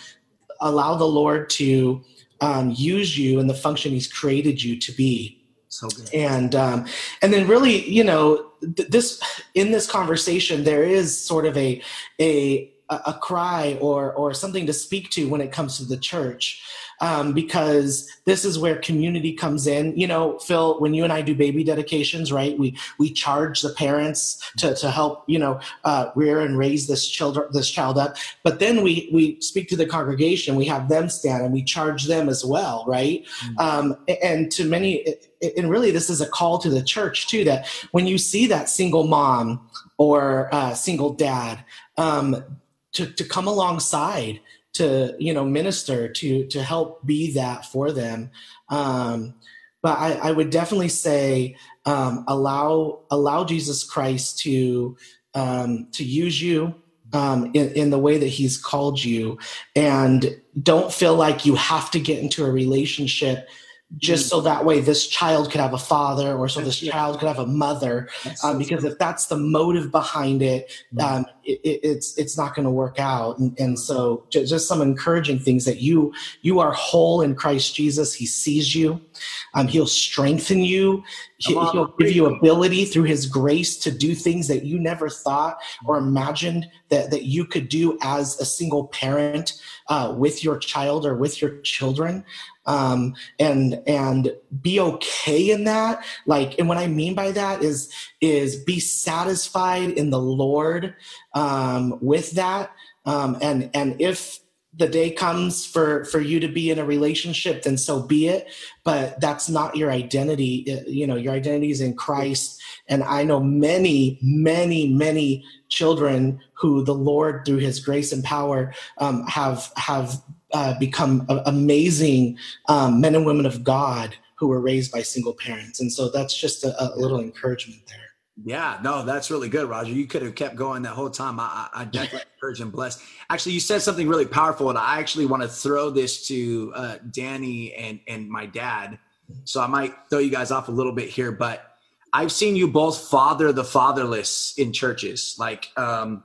allow the Lord to um, use you in the function He's created you to be. So good. And um, and then really, you know, th- this in this conversation, there is sort of a a a cry or or something to speak to when it comes to the church um, because this is where community comes in. You know, Phil, when you and I do baby dedications, right? We we charge the parents to, to help you know uh, rear and raise this children this child up, but then we we speak to the congregation. We have them stand and we charge them as well, right? Mm-hmm. Um, and to many, and really, this is a call to the church too. That when you see that single mom or uh, single dad, um, to to come alongside to you know minister to to help be that for them. Um, but I, I, would definitely say um, allow allow jesus christ to um, to use you um, in, in the way that he's called you. And don't feel like you have to get into a relationship just so that way this child could have a father or so this child could have a mother um, because if that's the motive behind it, Mm. um, it, it- it's it's not going to work out. And, and so, ju- just some encouraging things that you you are whole in Christ Jesus. He sees you. Um, he'll strengthen you. He, will give you ability through His grace to do things that you never thought or imagined that that you could do as a single parent uh, with your child or with your children. Um, and and be okay in that like and what i mean by that is is be satisfied in the Lord um, with that. Um, and and if the day comes for for you to be in a relationship, then so be it. But that's not your identity. Uh, You know, your identity is in Christ. And I know many, many, many children who the Lord, through His grace and power, um, have have uh, become a- amazing um, men and women of God who were raised by single parents. And so that's just a, a little encouragement there. Yeah, no, that's really good, Roger. You could have kept going that whole time. I, I I definitely encourage and bless. Actually, you said something really powerful, and I actually want to throw this to uh, Danny and and my dad. So I might throw you guys off a little bit here, but I've seen you both father the fatherless in churches. Like, um,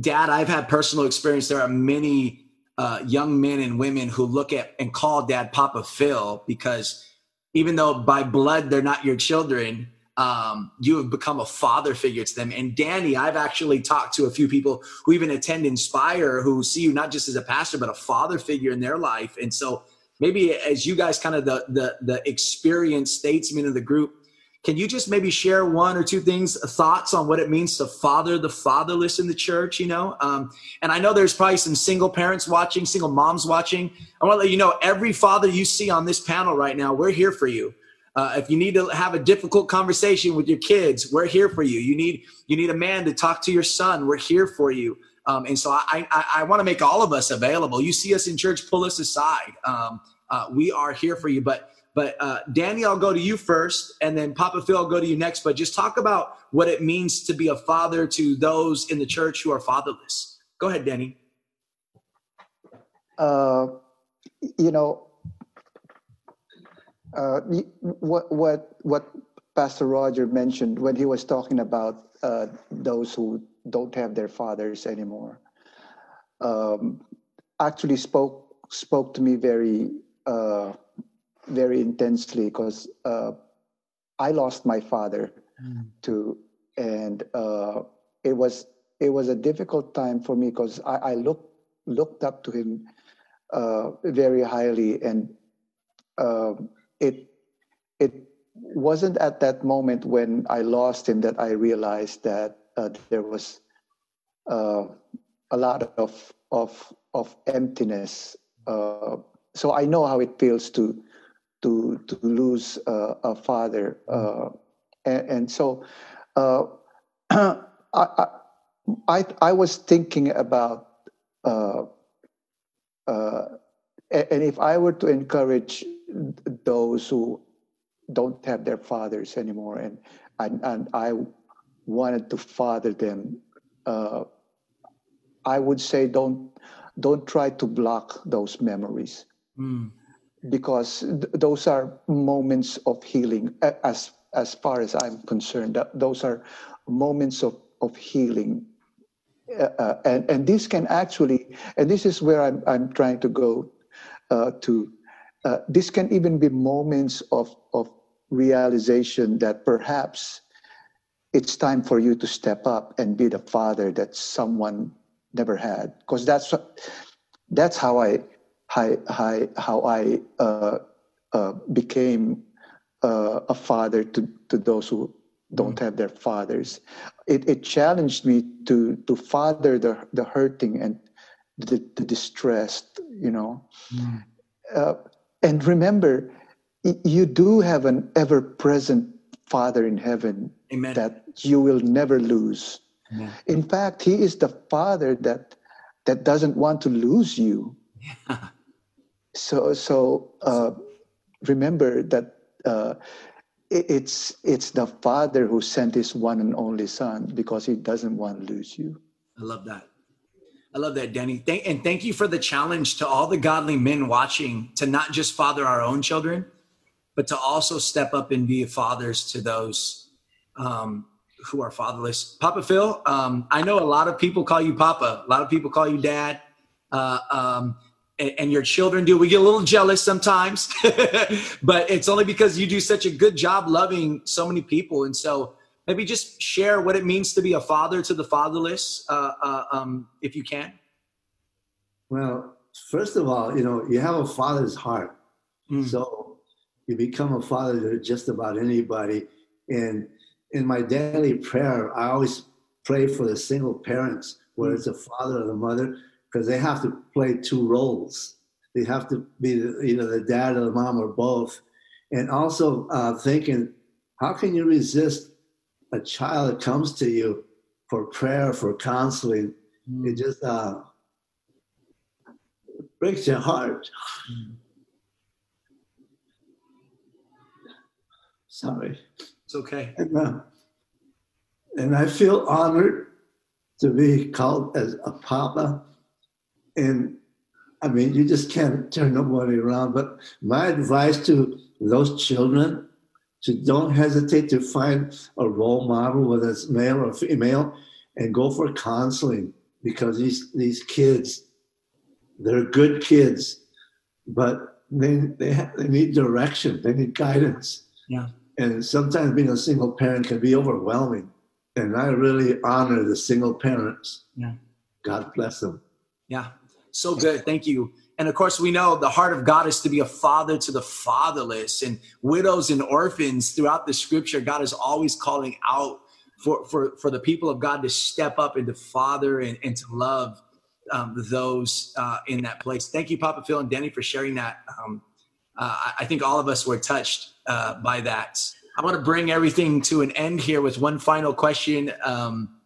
Dad, I've had personal experience. There are many uh, young men and women who look at and call Dad Papa Phil because even though by blood they're not your children, um, you have become a father figure to them. And Danny, I've actually talked to a few people who even attend Inspire who see you not just as a pastor, but a father figure in their life. And so maybe as you guys kind of the the the experienced statesmen of the group, can you just maybe share one or two things, thoughts on what it means to father the fatherless in the church? You know, um, and I know there's probably some single parents watching, single moms watching. I want to let you know every father you see on this panel right now, we're here for you. Uh, if you need to have a difficult conversation with your kids, we're here for you. You need you need a man to talk to your son. We're here for you. Um, and so I I, I want to make all of us available. You see us in church, pull us aside. Um, uh, we are here for you. But but uh, Danny, I'll go to you first, and then Papa Phil, I'll go to you next. But just talk about what it means to be a father to those in the church who are fatherless. Go ahead, Danny. uh, you know, uh, what what what Pastor Roger mentioned when he was talking about uh, those who don't have their fathers anymore, um, actually spoke spoke to me very uh, very intensely because uh, I lost my father to, and uh, it was it was a difficult time for me because I, I looked looked up to him uh, very highly, and um it it wasn't at that moment when I lost him that I realized that uh, there was uh, a lot of of of emptiness. Uh, so I know how it feels to to to lose uh, a father, uh, and, and so uh, I, I I was thinking about. Uh, uh, and if I were to encourage those who don't have their fathers anymore, and and, and I wanted to father them, uh, I would say don't don't try to block those memories Mm. Because th- those are moments of healing. As as far as i'm concerned those are moments of of healing. Uh, uh, and and this can actually and this is where i'm i'm trying to go uh, to uh, this can even be moments of of realization that perhaps it's time for you to step up and be the father that someone never had. Because that's that's how I, I how I uh, uh, became uh, a father to, to those who don't have their fathers. It, it challenged me to to father the the hurting and the, the distressed, you know. Uh, and remember, you do have an ever present Father in heaven Amen. that you will never lose. Amen. In fact, He is the Father that that doesn't want to lose you. So so uh, remember that uh, it- it's it's the Father who sent His one and only Son because He doesn't want to lose you. I love that. I love that, Danny. Thank, and thank you for the challenge to all the godly men watching to not just father our own children, but to also step up and be fathers to those um, who are fatherless. Papa Phil, um, I know a lot of people call you Papa. A lot of people call you Dad. Uh, um, and, your children do. We get a little jealous sometimes, but it's only because you do such a good job loving so many people. And so maybe just share what it means to be a father to the fatherless, uh, uh, um, if you can. Well, first of all, you know, you have a father's heart. Mm. So you become a father to just about anybody. And in my daily prayer, I always pray for the single parents, whether it's a father or the mother, because they have to play two roles. They have to be the, either the dad or the mom or both. And also uh, thinking, how can you resist a child that comes to you for prayer, for counseling? Mm. It just uh, breaks your heart. Mm. Sorry. It's okay. And, uh, and I feel honored to be called as a papa. And I mean, you just can't turn nobody around. But my advice to those children to don't hesitate to find a role model, whether it's male or female, and go for counseling because these these kids, they're good kids, but they they, have, they need direction, they need guidance. Yeah and sometimes being a single parent can be overwhelming. And I really honor the single parents. Yeah. God bless them. Yeah. So good. Thank you. And of course, we know the heart of God is to be a father to the fatherless and widows and orphans throughout the scripture. God is always calling out for, for, for the people of God to step up and to father and, and to love um, those uh, in that place. Thank you, Papa Phil and Danny, for sharing that. Um, uh, I think all of us were touched uh, by that. I want to bring everything to an end here with one final question. Um,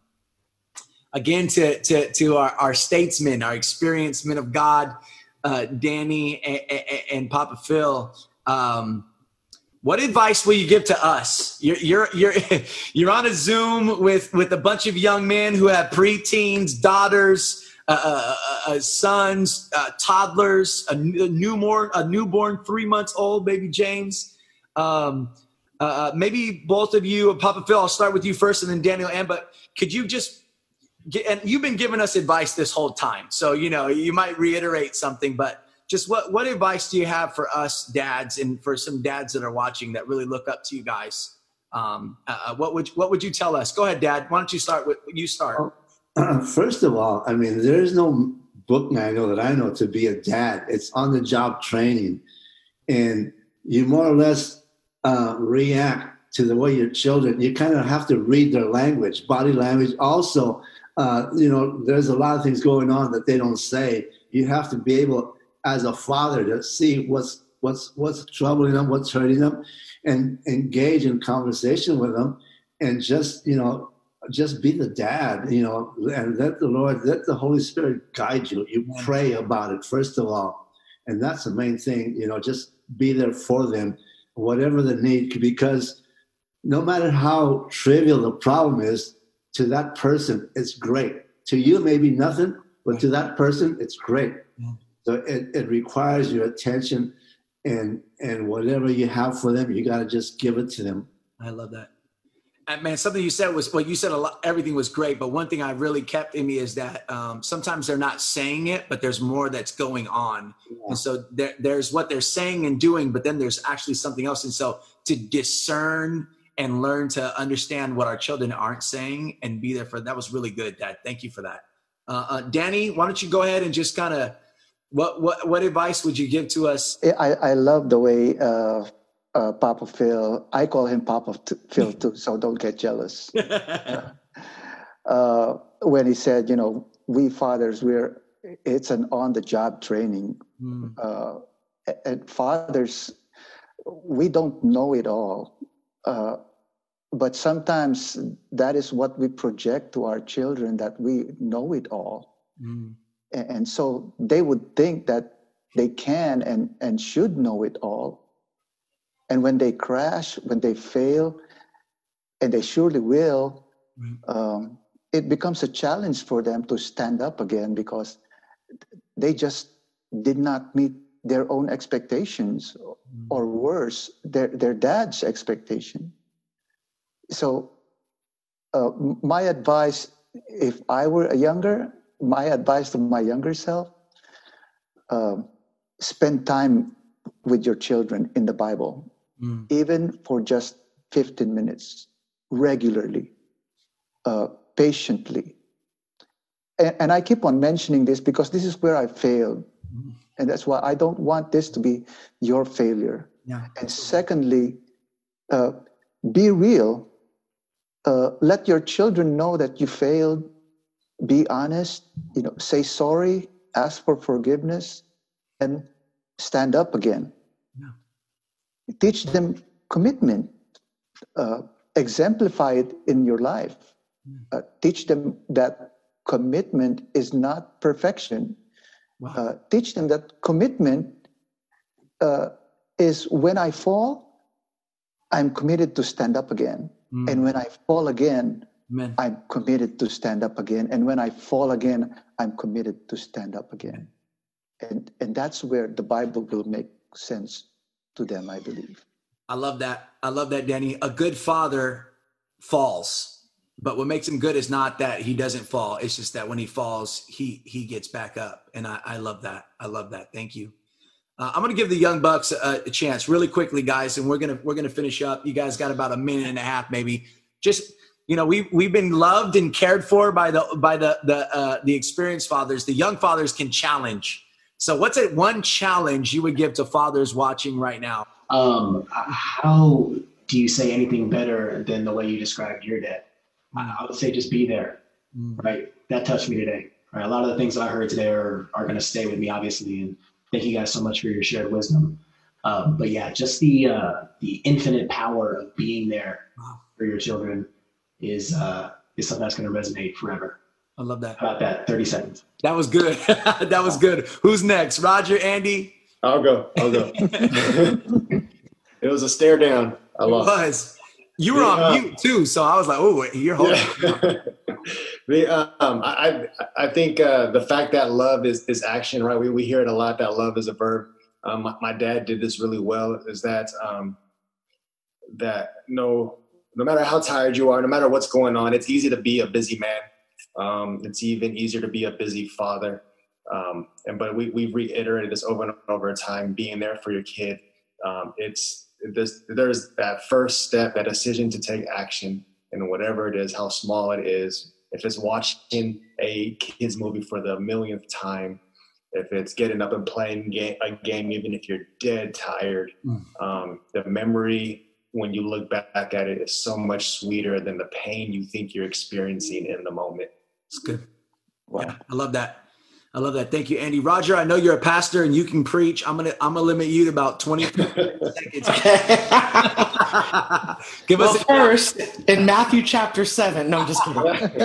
again, to, to, to our, our statesmen, our experienced men of God, uh, Danny and, and, Papa Phil. Um, what advice will you give to us? You're, you're, you're, you're on a Zoom with, with a bunch of young men who have preteens, daughters, uh, uh, uh, uh, sons, uh, toddlers, a, newborn, a newborn three months old baby James. Um, maybe both of you, Papa Phil, I'll start with you first, and then Daniel. And but could you just? And you've been giving us advice this whole time, so you know you might reiterate something, but just what what advice do you have for us dads and for some dads that are watching that really look up to you guys? Um, uh, what would what would you tell us? Go ahead, Dad. Why don't you start with you start? First of all, I mean, there is no book manual that I know to be a dad. It's on the job training. And you more or less uh, react to the way your children, you kind of have to read their language, body language. Also, uh, you know, there's a lot of things going on that they don't say. You have to be able, as a father, to see what's what's what's troubling them, what's hurting them, and engage in conversation with them, and just you know just be the dad, you know, and let the Lord, let the Holy Spirit guide you. You pray about it, first of all. And that's the main thing, you know, just be there for them, whatever the need, because no matter how trivial the problem is, to that person, it's great. To you, maybe nothing, but to that person, it's great. So it, it requires your attention and and whatever you have for them, you got to just give it to them. I love that And man, something you said was well, you said a lot, everything was great, but one thing I really kept in me is that um, sometimes they're not saying it, but there's more that's going on, yeah. and so there, there's what they're saying and doing, but then there's actually something else, and so to discern and learn to understand what our children aren't saying and be there for that was really good, Dad. Thank you for that. Uh, uh, Danny, why don't you go ahead and just kind of what what what advice would you give to us? I I love the way. Uh, uh, Papa Phil. I call him Papa Phil too, so don't get jealous. uh, when he said, you know, we fathers, we're it's an on-the-job training. Mm. and fathers, we don't know it all, uh, but sometimes that is what we project to our children that we know it all, mm. and, so they would think that they can and and should know it all and when they crash, when they fail, and they surely will, mm-hmm. um, it becomes a challenge for them to stand up again because they just did not meet their own expectations or worse their, their dad's expectation so uh, my advice if i were a younger my advice to my younger self uh, spend time with your children in the bible Mm. even for just 15 minutes regularly uh, patiently and, and i keep on mentioning this because this is where i failed Mm. and that's why i don't want this to be your failure Yeah. and secondly uh, be real uh, let your children know that you failed be honest you know say sorry ask for forgiveness and stand up again Yeah. teach them commitment uh, exemplify it in your life Mm. uh, teach them that commitment is not perfection Wow. uh, teach them that commitment uh, is when I fall, I'm committed to stand up again. Mm. And when I fall again, Amen. I'm committed to stand up again. And when I fall again, I'm committed to stand up again. And, and that's where the Bible will make sense to them, I believe. I love that. I love that, Danny. A good father falls, but what makes him good is not that he doesn't fall. It's just that when he falls, he he gets back up, and I, I love that. I love that. Thank you. Uh, I'm going to give the young bucks a, a chance, really quickly, guys, and we're gonna we're gonna finish up. You guys got about a minute and a half, maybe. Just you know, we we've been loved and cared for by the by the the uh, the experienced fathers. The young fathers can challenge. So, what's it one challenge you would give to fathers watching right now? Um, how do you say anything better than the way you described your dad? I would say just be there, Mm. right? That touched me today. Right? A lot of the things that I heard today are, are going to stay with me, obviously. And thank you guys so much for your shared wisdom. Um, but yeah, just the uh, the infinite power of being there Wow. for your children is uh, is something that's going to resonate forever. I love that. How about that? Thirty seconds. That was good. that was good. Who's next? Roger, Andy? I'll go. I'll go. it was a stare down. I love. It lost. was. You were on Yeah. mute too, so I was like, "Oh, you're holding." Yeah. the, um, I, I I think uh, the fact that love is, is action, right? We, we hear it a lot that love is a verb. Um, my, my dad did this really well. Is that um, that no no matter how tired you are, no matter what's going on, it's easy to be a busy man. Um, it's even easier to be a busy father. Um, and but we we've reiterated this over and over time. Being there for your kid, um, it's there's, there's that first step, that decision to take action, and whatever it is, how small it is. If it's watching a kids movie for the millionth time, if it's getting up and playing ga- a game, even if you're dead tired, Mm. um, the memory when you look back at it is so much sweeter than the pain you think you're experiencing in the moment. It's good. Wow. Yeah, I love that. I love that. Thank you, Andy. Roger, I know you're a pastor and you can preach. I'm gonna I'm gonna limit you to about 20 seconds. Give well, us a, first, in Matthew chapter 7, no, I'm just kidding.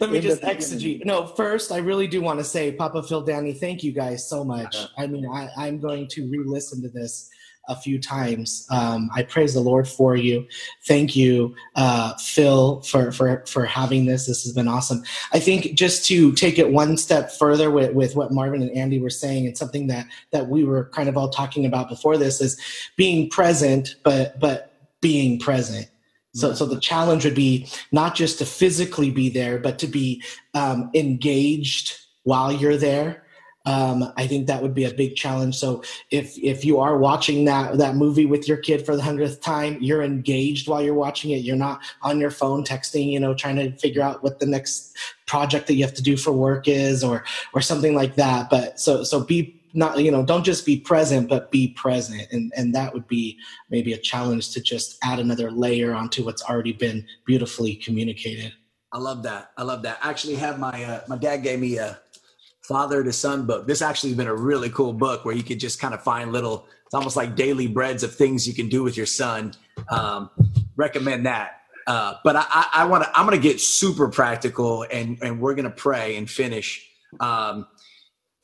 Let me In just exegete. No, first, I really do want to say, Papa Phil, Danny, thank you guys so much. I mean, I, I'm going to re listen to this a few times. Um, I praise the Lord for you. Thank you, uh, Phil, for, for, for having this. This has been awesome. I think just to take it one step further with, with what Marvin and Andy were saying, and something that, that we were kind of all talking about before this is being present, but, but being present. So, so the challenge would be not just to physically be there, but to be um, engaged while you're there. Um, I think that would be a big challenge. So, if if you are watching that that movie with your kid for the hundredth time, you're engaged while you're watching it. You're not on your phone texting, you know, trying to figure out what the next project that you have to do for work is, or or something like that. But so so be not you know don't just be present but be present and and that would be maybe a challenge to just add another layer onto what's already been beautifully communicated I love that. I love that. I actually have my uh, my dad gave me a father to son book. This actually has been a really cool book where you could just kind of find little. It's almost like daily breads of things you can do with your son. Um, recommend that. Uh, but I, I, want to. I'm to get super practical, and and we're to pray and finish. Um,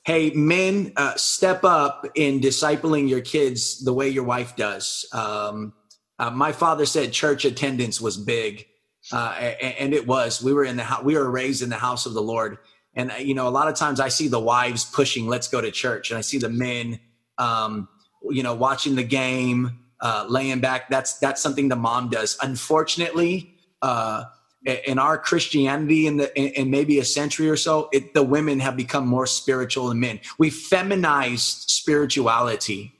hey, men, uh, step up in discipling your kids the way your wife does. Um, uh, my father said church attendance was big uh, and, and it was. We were in the house. We were raised in the house of the Lord, And you know, a lot of times I see the wives pushing, "Let's go to church," and I see the men, um, you know, watching the game, uh, laying back. That's that's something the mom does. Unfortunately, uh, in our Christianity in the in, maybe a century or so, it, the women have become more spiritual than men. We feminized spirituality,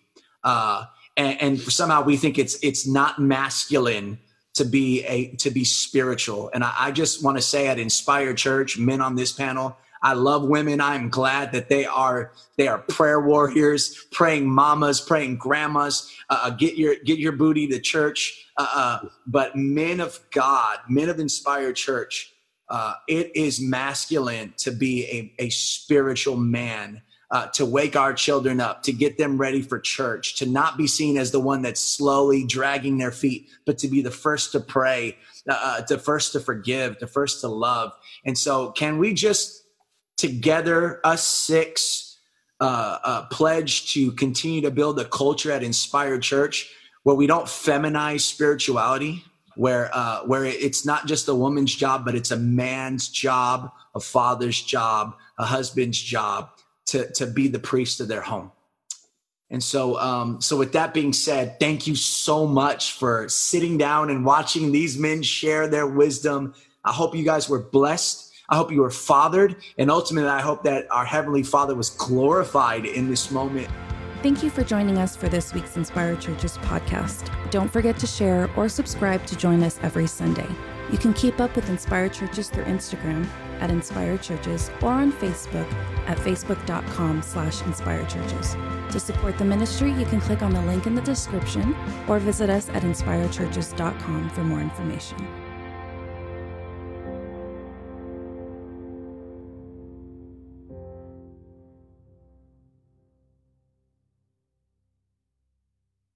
uh, and, and somehow we think it's it's not masculine to be a to be spiritual. And I, I just want to say at Inspire Church, men on this panel, I love women. I'm glad that they are they are prayer warriors, praying mamas, praying grandmas. Uh, uh get your get your booty to church. Uh, uh, but men of God, men of inspire church, uh, it is masculine to be a, a spiritual man. Uh, to wake our children up, to get them ready for church, to not be seen as the one that's slowly dragging their feet, but to be the first to pray, the first to forgive, the first to love. And so, can we just together, us six, uh, uh, pledge to continue to build a culture at Inspire Church where we don't feminize spirituality, where uh, where it's not just a woman's job, but it's a man's job, a father's job, a husband's job to to be the priest of their home. And so, um, so with that being said, thank you so much for sitting down and watching these men share their wisdom. I hope you guys were blessed I hope you were fathered. And ultimately, I hope that our Heavenly Father was glorified in this moment. Thank you for joining us for this week's Inspire Churches podcast. Don't forget to share or subscribe to join us every Sunday. You can keep up with Inspire Churches through Instagram at Inspire Churches or on Facebook at facebook.com slash inspire churches. To support the ministry, you can click on the link in the description or visit us at inspirechurches.com for more information.